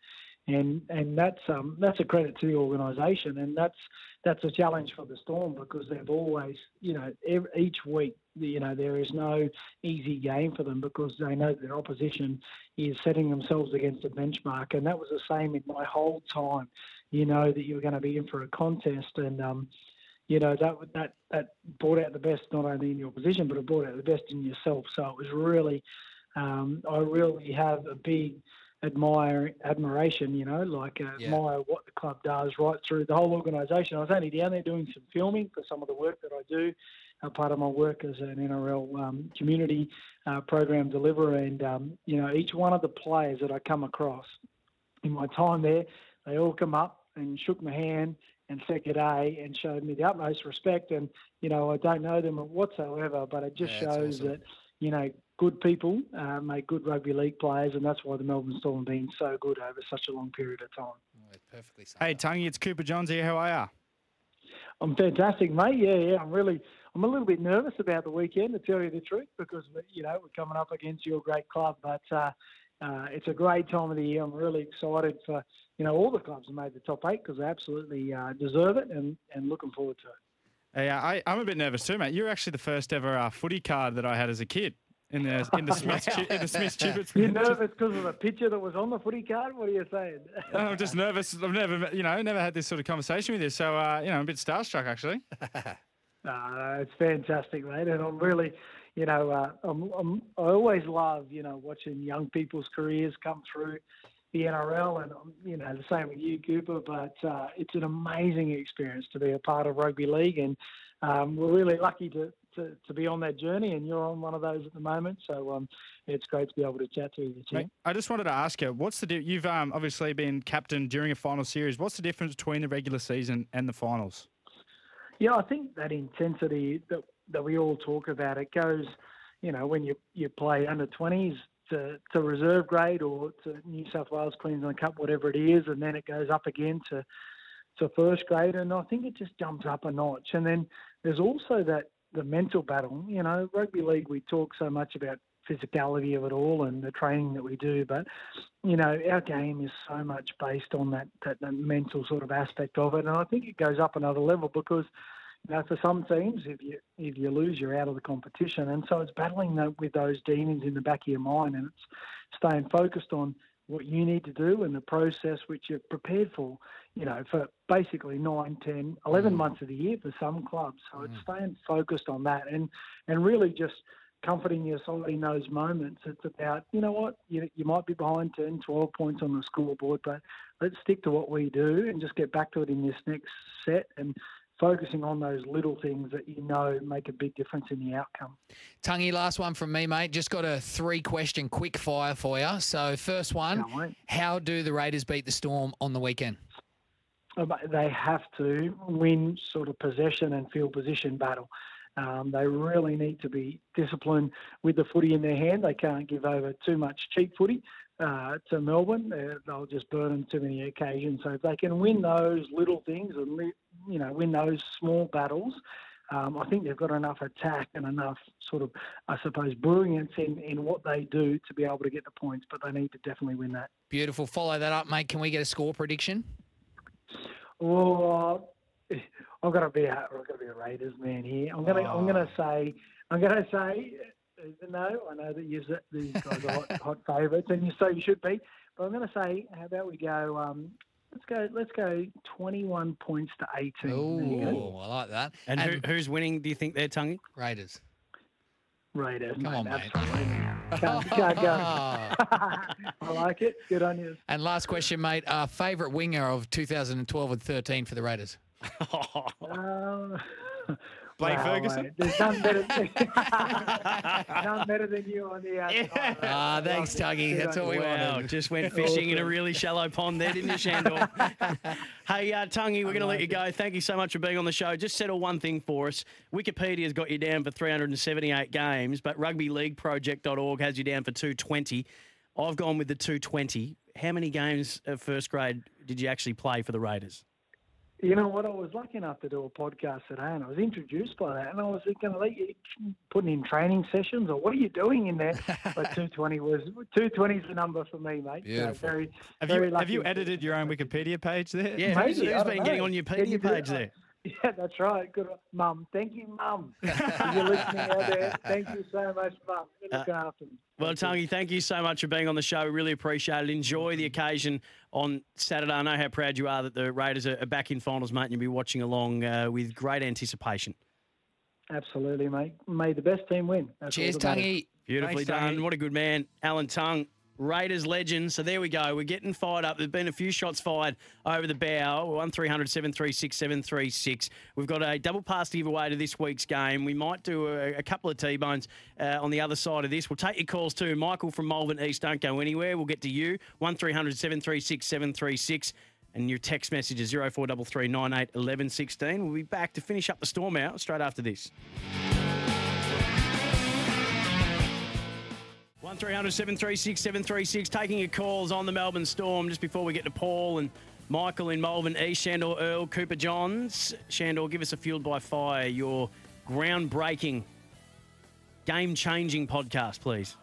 And and that's um, that's a credit to the organisation, and that's that's a challenge for the Storm because they've always, you know, ev each week, you know, there is no easy game for them because they know their opposition is setting themselves against a benchmark, and that was the same in my whole time. You know that you were going to be in for a contest, and um, you know that that that brought out the best not only in your position, but it brought out the best in yourself. So it was really, um, I really have a big admire admiration, you know, like uh, Yeah. admire what the club does right through the whole organisation. I was only down there doing some filming for some of the work that I do. Uh, part of my work as an NRL um, community uh, program deliverer, and um, you know, each one of the players that I come across in my time there, they all come up and shook my hand and said good day and showed me the utmost respect. And you know, I don't know them whatsoever, but it just Yeah, shows awesome. that you know good people uh, make good rugby league players, and that's why the Melbourne Storm have been so good over such a long period of time. Perfectly. Hey, Tungy, it's Cooper Johns here. How are you? I'm fantastic, mate. Yeah, yeah. I'm really, I'm a little bit nervous about the weekend, to tell you the truth, because you know we're coming up against your great club. But uh, uh, it's a great time of the year. I'm really excited for you know all the clubs have made the top eight because they absolutely uh, deserve it, and and looking forward to it. Hey, uh, I, I'm a bit nervous too, mate. You're actually the first ever uh, footy card that I had as a kid in the in the Smith in the Smith Chippets. You're nervous because of the picture that was on the footy card. What are you saying? I'm just nervous. I've never, you know, never had this sort of conversation with you, so uh, you know, I'm a bit starstruck actually. Uh, it's fantastic, mate, and I'm really, you know, uh, I'm, I'm, I always love, you know, watching young people's careers come through the NRL, and um, you know, the same with you, Cooper. But uh, it's an amazing experience to be a part of rugby league, and um, we're really lucky to, to, to be on that journey, and you're on one of those at the moment. So um, it's great to be able to chat to you. Mate, I just wanted to ask you, what's the di- you've um, obviously been captain during a final series. What's the difference between the regular season and the finals? Yeah, I think that intensity that that we all talk about it goes, you know, when you you play under twenties to, to reserve grade or to New South Wales Queensland Cup, whatever it is, and then it goes up again to to first grade, and I think it just jumps up a notch. And then there's also that the mental battle. You know, rugby league we talk so much about physicality of it all and the training that we do, but you know, our game is so much based on that, that, that mental sort of aspect of it, and I think it goes up another level because know, for some teams, if you if you lose, you're out of the competition, and so it's battling that with those demons in the back of your mind, and it's staying focused on what you need to do and the process which you're prepared for. You know, for basically nine, ten, eleven mm. months of the year for some clubs. So it's mm. staying focused on that, and and really just comforting yourself in those moments. It's about, you know what, you, you might be behind 10, 12 points on the scoreboard, but let's stick to what we do and just get back to it in this next set and focusing on those little things that you know make a big difference in the outcome. Tungy, last one from me, mate. Just got a three question quick fire for you. So, first one How do the Raiders beat the Storm on the weekend? Uh, They have to win sort of possession and field position battle. Um, they really need to be disciplined with the footy in their hand. They can't give over too much cheap footy uh, to Melbourne. They're, they'll just burn them too many occasions. So if they can win those little things and you know win those small battles, um, I think they've got enough attack and enough sort of, I suppose, brilliance in, in what they do to be able to get the points. But they need to definitely win that. Beautiful. Follow that up, mate. Can we get a score prediction? Oh, I've got to be a, I've got to be a Raiders man here. I'm gonna I'm gonna say I'm gonna say even though I know that you're, these guys are hot, hot favourites and you so you should be, but I'm gonna say how about we go um, let's go let's go 21 points to 18. There. Oh, I like that. And, who, who's winning, do you think, they're Tungy? Raiders. Raiders. Come on, mate. absolutely. Can't, can't go. I like it. Good on you. And last question, mate. Uh, favourite winger of 2012 and 13 for the Raiders? Um, Blake wow, Ferguson? mate. There's none better, none better than you on the outside. Ah, thanks, Tuggy. That's all we Wow, wanted. just went fishing in a really shallow pond there, didn't you, Shandor? hey, uh, Tungy, we're going to let you go. Thank you so much for being on the show. Just settle one thing for us. Wikipedia's got you down for 378 games, but rugbyleagueproject.org has you down for 220. I've gone with the 220. How many games of first grade did you actually play for the Raiders? You know what? I was lucky enough to do a podcast today, and I was introduced by that. And I was going to let you put in training sessions, or what are you doing in there? But 220 was 220 is the number for me, mate. So very, Have very you have you edited your own Wikipedia page there? Yeah, who's, Maybe, who's don't been getting on your Can Pedia you do page there? Yeah, that's right. Good, Mum. Thank you, Mum. You're listening out there. Thank you so much, Mum. You're uh, looking after me. Well, Tangy, thank you so much for being on the show. We really appreciate it. Enjoy the occasion on Saturday. I know how proud you are that the Raiders are are back in finals, mate, and you'll be watching along uh, with great anticipation. Absolutely, mate. May the best team win. That's Cheers, that. Tungy. Beautifully Thanks, done. Tangy. What a good man. Alan Tongue, Raiders legend. So there we go. We're getting fired up. There's been a few shots fired over the bow. 1300 736 736. We've got a double pass to give away to this week's game. We might do a, a couple of T-bones uh, on the other side of this. We'll take your calls too. Michael from Malvern East, don't go anywhere. We'll get to you. 1300 736 736. And your text message is 0433 98 11 16. We'll be back to finish up the storm out straight after this. 1300 736 736. Taking your calls on the Melbourne Storm just before we get to Paul and Michael in Melbourne East, Shandor Earl, Cooper Johns. Shandor, give us a Fueled by Fire, your groundbreaking, game changing podcast, please.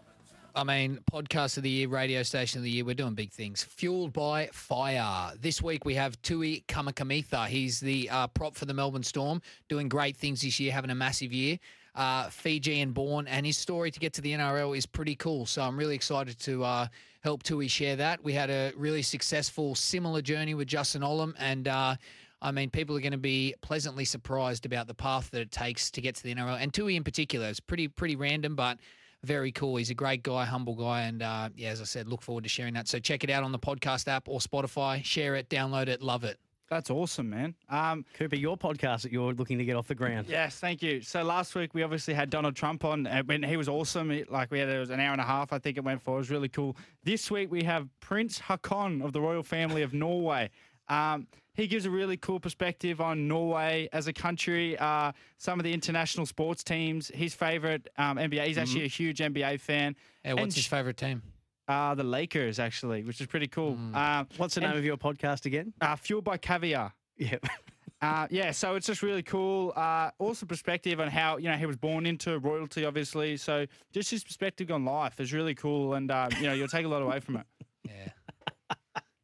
I mean, podcast of the year, radio station of the year. We're doing big things. Fueled by fire. This week we have Tui Kamikamica. He's the uh, prop for the Melbourne Storm, doing great things this year, having a massive year. Uh, Fijian born, and his story to get to the NRL is pretty cool. So I'm really excited to uh, help Tui share that. We had a really successful, similar journey with Justin Olam, and uh, I mean, people are going to be pleasantly surprised about the path that it takes to get to the NRL, and Tui in particular. It's pretty pretty random, but very cool. He's a great guy, humble guy, and uh, yeah, as I said, look forward to sharing that. So check it out on the podcast app or Spotify. Share it, download it, love it. That's awesome, man. Um, Cooper, your podcast that you're looking to get off the ground. Yes, thank you. So last week we obviously had Donald Trump on, and he was awesome. It- like we had it was an hour and a half, I think it went for. It was really cool. This week we have Prince Haakon of the royal family of Norway. Um, he gives a really cool perspective on Norway as a country, uh, some of the international sports teams, his favorite um, NBA. He's actually a huge NBA fan. Yeah, what's And his sh- favorite team? Uh, the Lakers, actually, which is pretty cool. Uh, What's the and- name of your podcast again? uh, Fueled by Caviar. Yeah. Uh, yeah, so it's just really cool. Uh, also, perspective on how you know he was born into royalty, obviously. So just his perspective on life is really cool, and uh, you know you'll take a lot away from it. Yeah.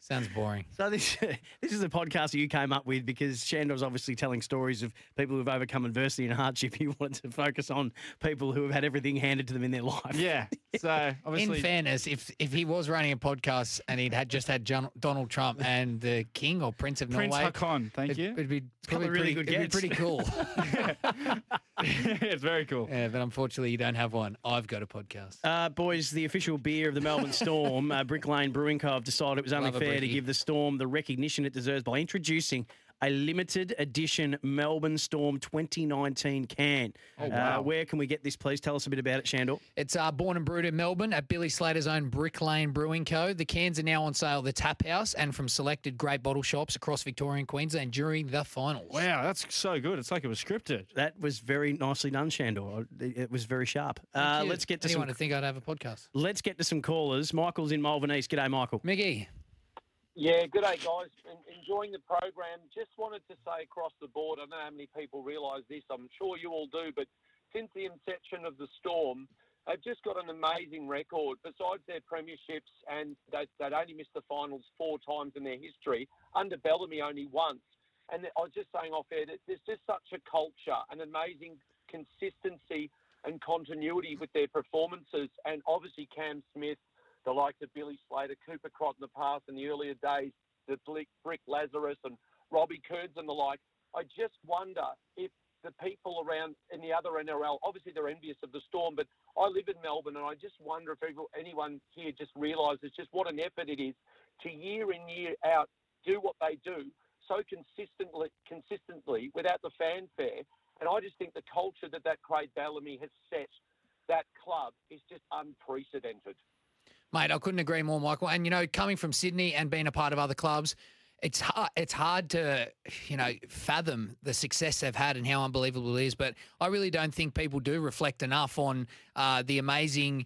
Sounds boring. So this this is a podcast that you came up with because Shandor's obviously telling stories of people who've overcome adversity and hardship. You wanted to focus on people who have had everything handed to them in their life. Yeah. So obviously, In fairness, if if he was running a podcast and he'd had just had John, Donald Trump and the King or Prince of Prince Norway, Haakon, thank it, you. It'd be probably of really pretty, good it'd be pretty cool. it's very cool. yeah, but unfortunately, you don't have one. I've got a podcast. Uh, boys, the official beer of the Melbourne Storm, uh, Brick Lane Brewing Co. have decided it was only Love fair to give the Storm the recognition it deserves by introducing a limited edition Melbourne Storm 2019 can. Oh, wow. Uh, where can we get this, please? Tell us a bit about it, Shandor. It's uh, born and brewed in Melbourne at Billy Slater's own Brick Lane Brewing Co. The cans are now on sale at the Tap House and from selected great bottle shops across Victoria and Queensland during the finals. Wow, that's so good. It's like it was scripted. That was very nicely done, Shandor. It it was very sharp. Uh, let's get to Anyone some. to think I'd have a podcast? Let's get to some callers. Michael's in Malvern East. G'day, Michael. Mickey. Yeah, good day, guys. En- Enjoying the program. Just wanted to say across the board, I don't know how many people realise this. I'm sure you all do, but since the inception of the Storm, they've just got an amazing record. Besides their premierships, and they, they'd only missed the finals four times in their history. Under Bellamy, only once. And I was just saying off air that there's just such a culture, an amazing consistency and continuity with their performances. And obviously, Cam Smith, the likes of Billy Slater, Cooper Cronk in the past in the earlier days, the Brick Lazarus and Robbie Kearns and the like. I just wonder if the people around in the other NRL, obviously they're envious of the Storm, but I live in Melbourne and I just wonder if anyone here just realises just what an effort it is to year in, year out do what they do so consistently, consistently without the fanfare. And I just think the culture that that Craig Bellamy has set that club is just unprecedented. Mate, I couldn't agree more, Michael. And you know, coming from Sydney and being a part of other clubs, it's hard, it's hard to you know fathom the success they've had and how unbelievable it is. But I really don't think people do reflect enough on uh, the amazing.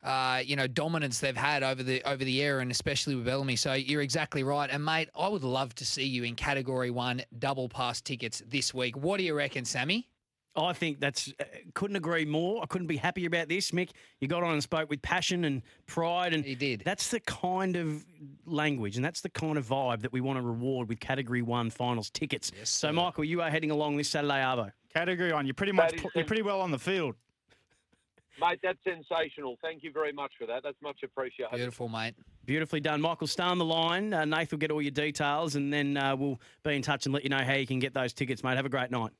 Uh, you know, dominance they've had over the over the era, and especially with Bellamy. So you're exactly right. And mate, I would love to see you in Category One double pass tickets this week. What do you reckon, Sammy? I think that's uh, couldn't agree more. I couldn't be happier about this, Mick. You got on and spoke with passion and pride, and he did. That's the kind of language and that's the kind of vibe that we want to reward with Category One finals tickets. Yes, so, Michael, you are heading along this Saturday, Arvo. Category one. You're pretty much pl- you're pretty well on the field. Mate, that's sensational. Thank you very much for that. That's much appreciated. Beautiful, mate. Beautifully done, Michael. Stay on the line. Uh, Nath will get all your details, and then uh, we'll be in touch and let you know how you can get those tickets, mate. Have a great night.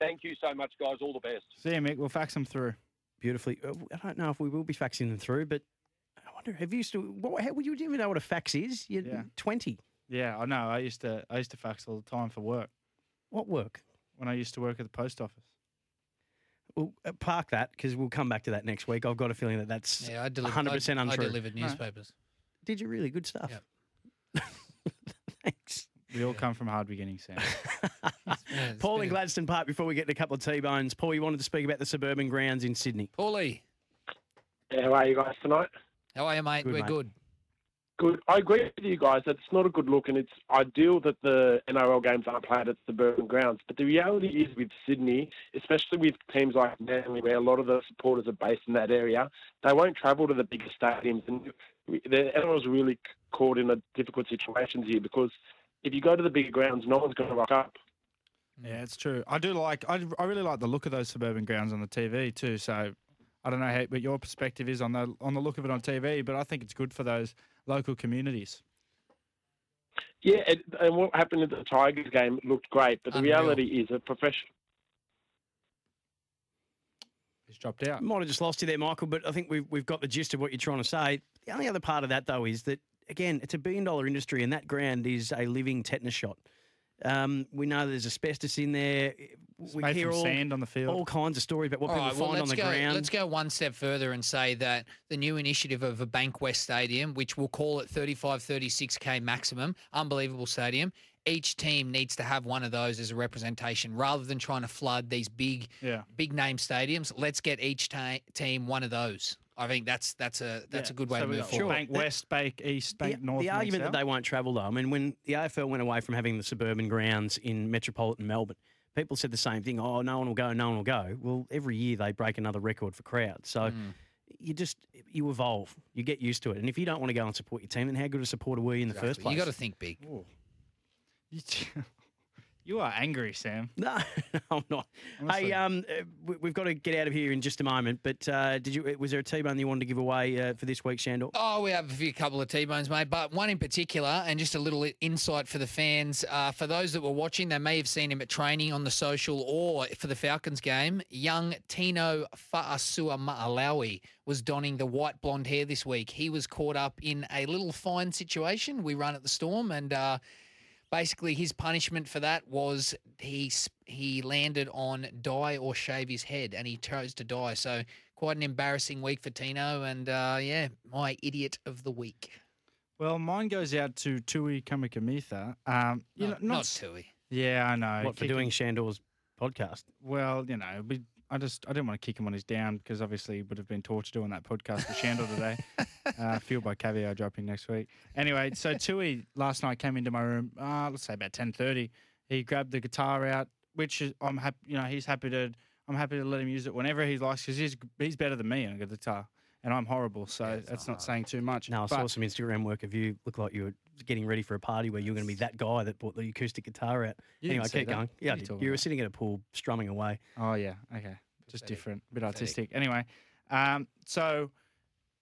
Thank you so much, guys. All the best. See you, Mick. We'll fax them through. Beautifully. Uh, I don't know if we will be faxing them through, but I wonder. Have you still? What, how would you even know what a fax is? You're Yeah. twenty. Yeah, I know. I used to I used to fax all the time for work. What work? When I used to work at the post office. Well, uh, park that because we'll come back to that next week. I've got a feeling that that's Yeah, I delivered. 100 percent I, untrue. I delivered newspapers. Did you really? Good stuff. Thanks. We all come from hard beginnings, Sam. Paul in Gladstone Park. Before we get to a couple of T-bones, Paul, you wanted to speak about the suburban grounds in Sydney. Paulie, Yeah, how are you guys tonight? how are you, mate? Good, We're mate. good. Good. I agree with you guys that it's not a good look, and it's ideal that the NRL games aren't played at suburban grounds. But the reality is, with Sydney, especially with teams like Manly, where a lot of the supporters are based in that area, they won't travel to the bigger stadiums, and we- the NRL's really c- caught in a difficult situation here because if you go to the bigger grounds, no one's going to rock up. Yeah, it's true. I do like. I, I really like the look of those suburban grounds on the TV too. So I don't know how, what your perspective is on the on the look of it on TV, but I think it's good for those local communities. Yeah, it, and what happened at the Tigers game looked great, but the Unreal. reality is a professional. He's dropped out. Might have just lost you there, Michael, but I think we've, we've got the gist of what you're trying to say. The only other part of that, though, is that, again, it's a billion dollar industry and that ground is a living tetanus shot. Um, we know there's asbestos in there. we made hear from all, sand on the field. all kinds of stories about what All people right, well, find on let's the go, ground. Let's go one step further and say that the new initiative of a Bankwest Stadium, which we'll call it 35, 36k maximum, unbelievable stadium. Each team needs to have one of those as a representation, rather than trying to flood these big, Yeah. big name stadiums. Let's get each ta- team one of those. I think that's that's a that's Yeah. a good way So to move got forward. Bank West, Bank East, Bank the, North. the Bank argument that they won't travel though. I mean, when the AFL went away from having the suburban grounds in metropolitan Melbourne, people said the same thing. Oh, no one will go, no one will go. Well, every year they break another record for crowds. So Mm. you just you evolve, you get used to it. And if you don't want to go and support your team, then how good a supporter were you in the first place? You got to think big. You, you are angry, Sam. No, I'm not. Honestly. Hey, um, uh, we- we've got to get out of here in just a moment. But uh, did you? Was there a T-bone you wanted to give away uh, for this week, Shandor? Oh, we have a few couple of T-bones, mate, but one in particular, and just a little insight for the fans. Uh, for those that were watching, they may have seen him at training on the social or for the Falcons game. Young Tino Fa'asuamaleaui was donning the white blonde hair this week. He was caught up in a little fine situation we run at the Storm, and uh, basically his punishment for that was he he landed on die or shave his head, and he chose to die. So quite an embarrassing week for Tino, and uh, yeah, my idiot of the week. Well, mine goes out to Tui Kamikamica. Um, you No, know, not s- Tui. Yeah, I know. What for Kicking- doing Shandor's podcast? Well, you know, we, I just I didn't want to kick him on his down because obviously he would have been tortured doing that podcast with Shandor today. uh, fueled by caviar dropping next week. Anyway, so Tui last night came into my room. Uh, let's say about ten thirty. He grabbed the guitar out, which is, I'm happy. You know, he's happy to. I'm happy to let him use it whenever he likes because he's he's better than me on a guitar, and I'm horrible. So that's not saying too much. No, I But- saw some Instagram work of you. Look like you were getting ready for a party where you were going to be that guy that brought the acoustic guitar out. You anyway, keep that. going. Yeah, I you did. you were about? sitting at a pool strumming away. Oh yeah, okay, just different, a bit artistic. Anyway, um, so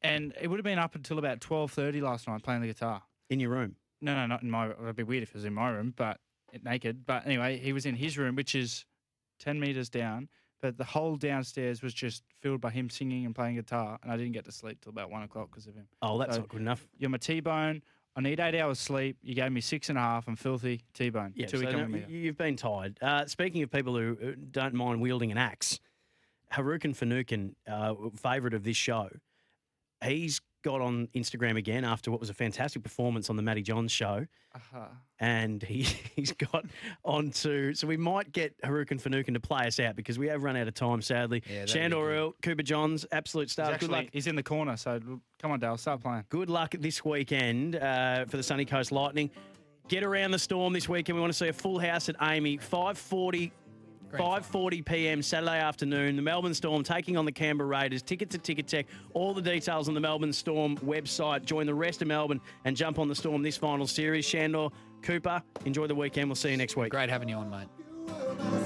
and it would have been up until about twelve thirty last night playing the guitar in your room. No, no, not in my. It'd be weird if it was in my room, but naked. But anyway, he was in his room, which is ten meters down. But the whole downstairs was just filled by him singing and playing guitar, and I didn't get to sleep till about one o'clock because of him. Oh, that's So not good enough. You're my T-bone. I need eight hours sleep. You gave me six and a half. I'm filthy. T-bone. Yeah, so no, you've been tired. Uh, speaking of people who don't mind wielding an axe, Harukin Fanukin, uh, favourite of this show, he's got on Instagram again after what was a fantastic performance on the Matty Johns show. Uh-huh. And he, he's got onto. So we might get Harukin Fanukin to play us out because we have run out of time, sadly. that'd Shandor. Earl, Cooper Johns, absolute He's, stars. Good luck. he's in the corner, so come on, Dale, start playing. Good luck this weekend uh, for the Sunny Coast Lightning. Get around the storm this weekend. We want to see a full house at AAMI. 540 5:40 p.m. Saturday afternoon. The Melbourne Storm taking on the Canberra Raiders. Tickets at Ticketek. All the details on the Melbourne Storm website. Join the rest of Melbourne and jump on the Storm this final series. Shandor, Cooper, enjoy the weekend. We'll see you next week. Great having you on, mate.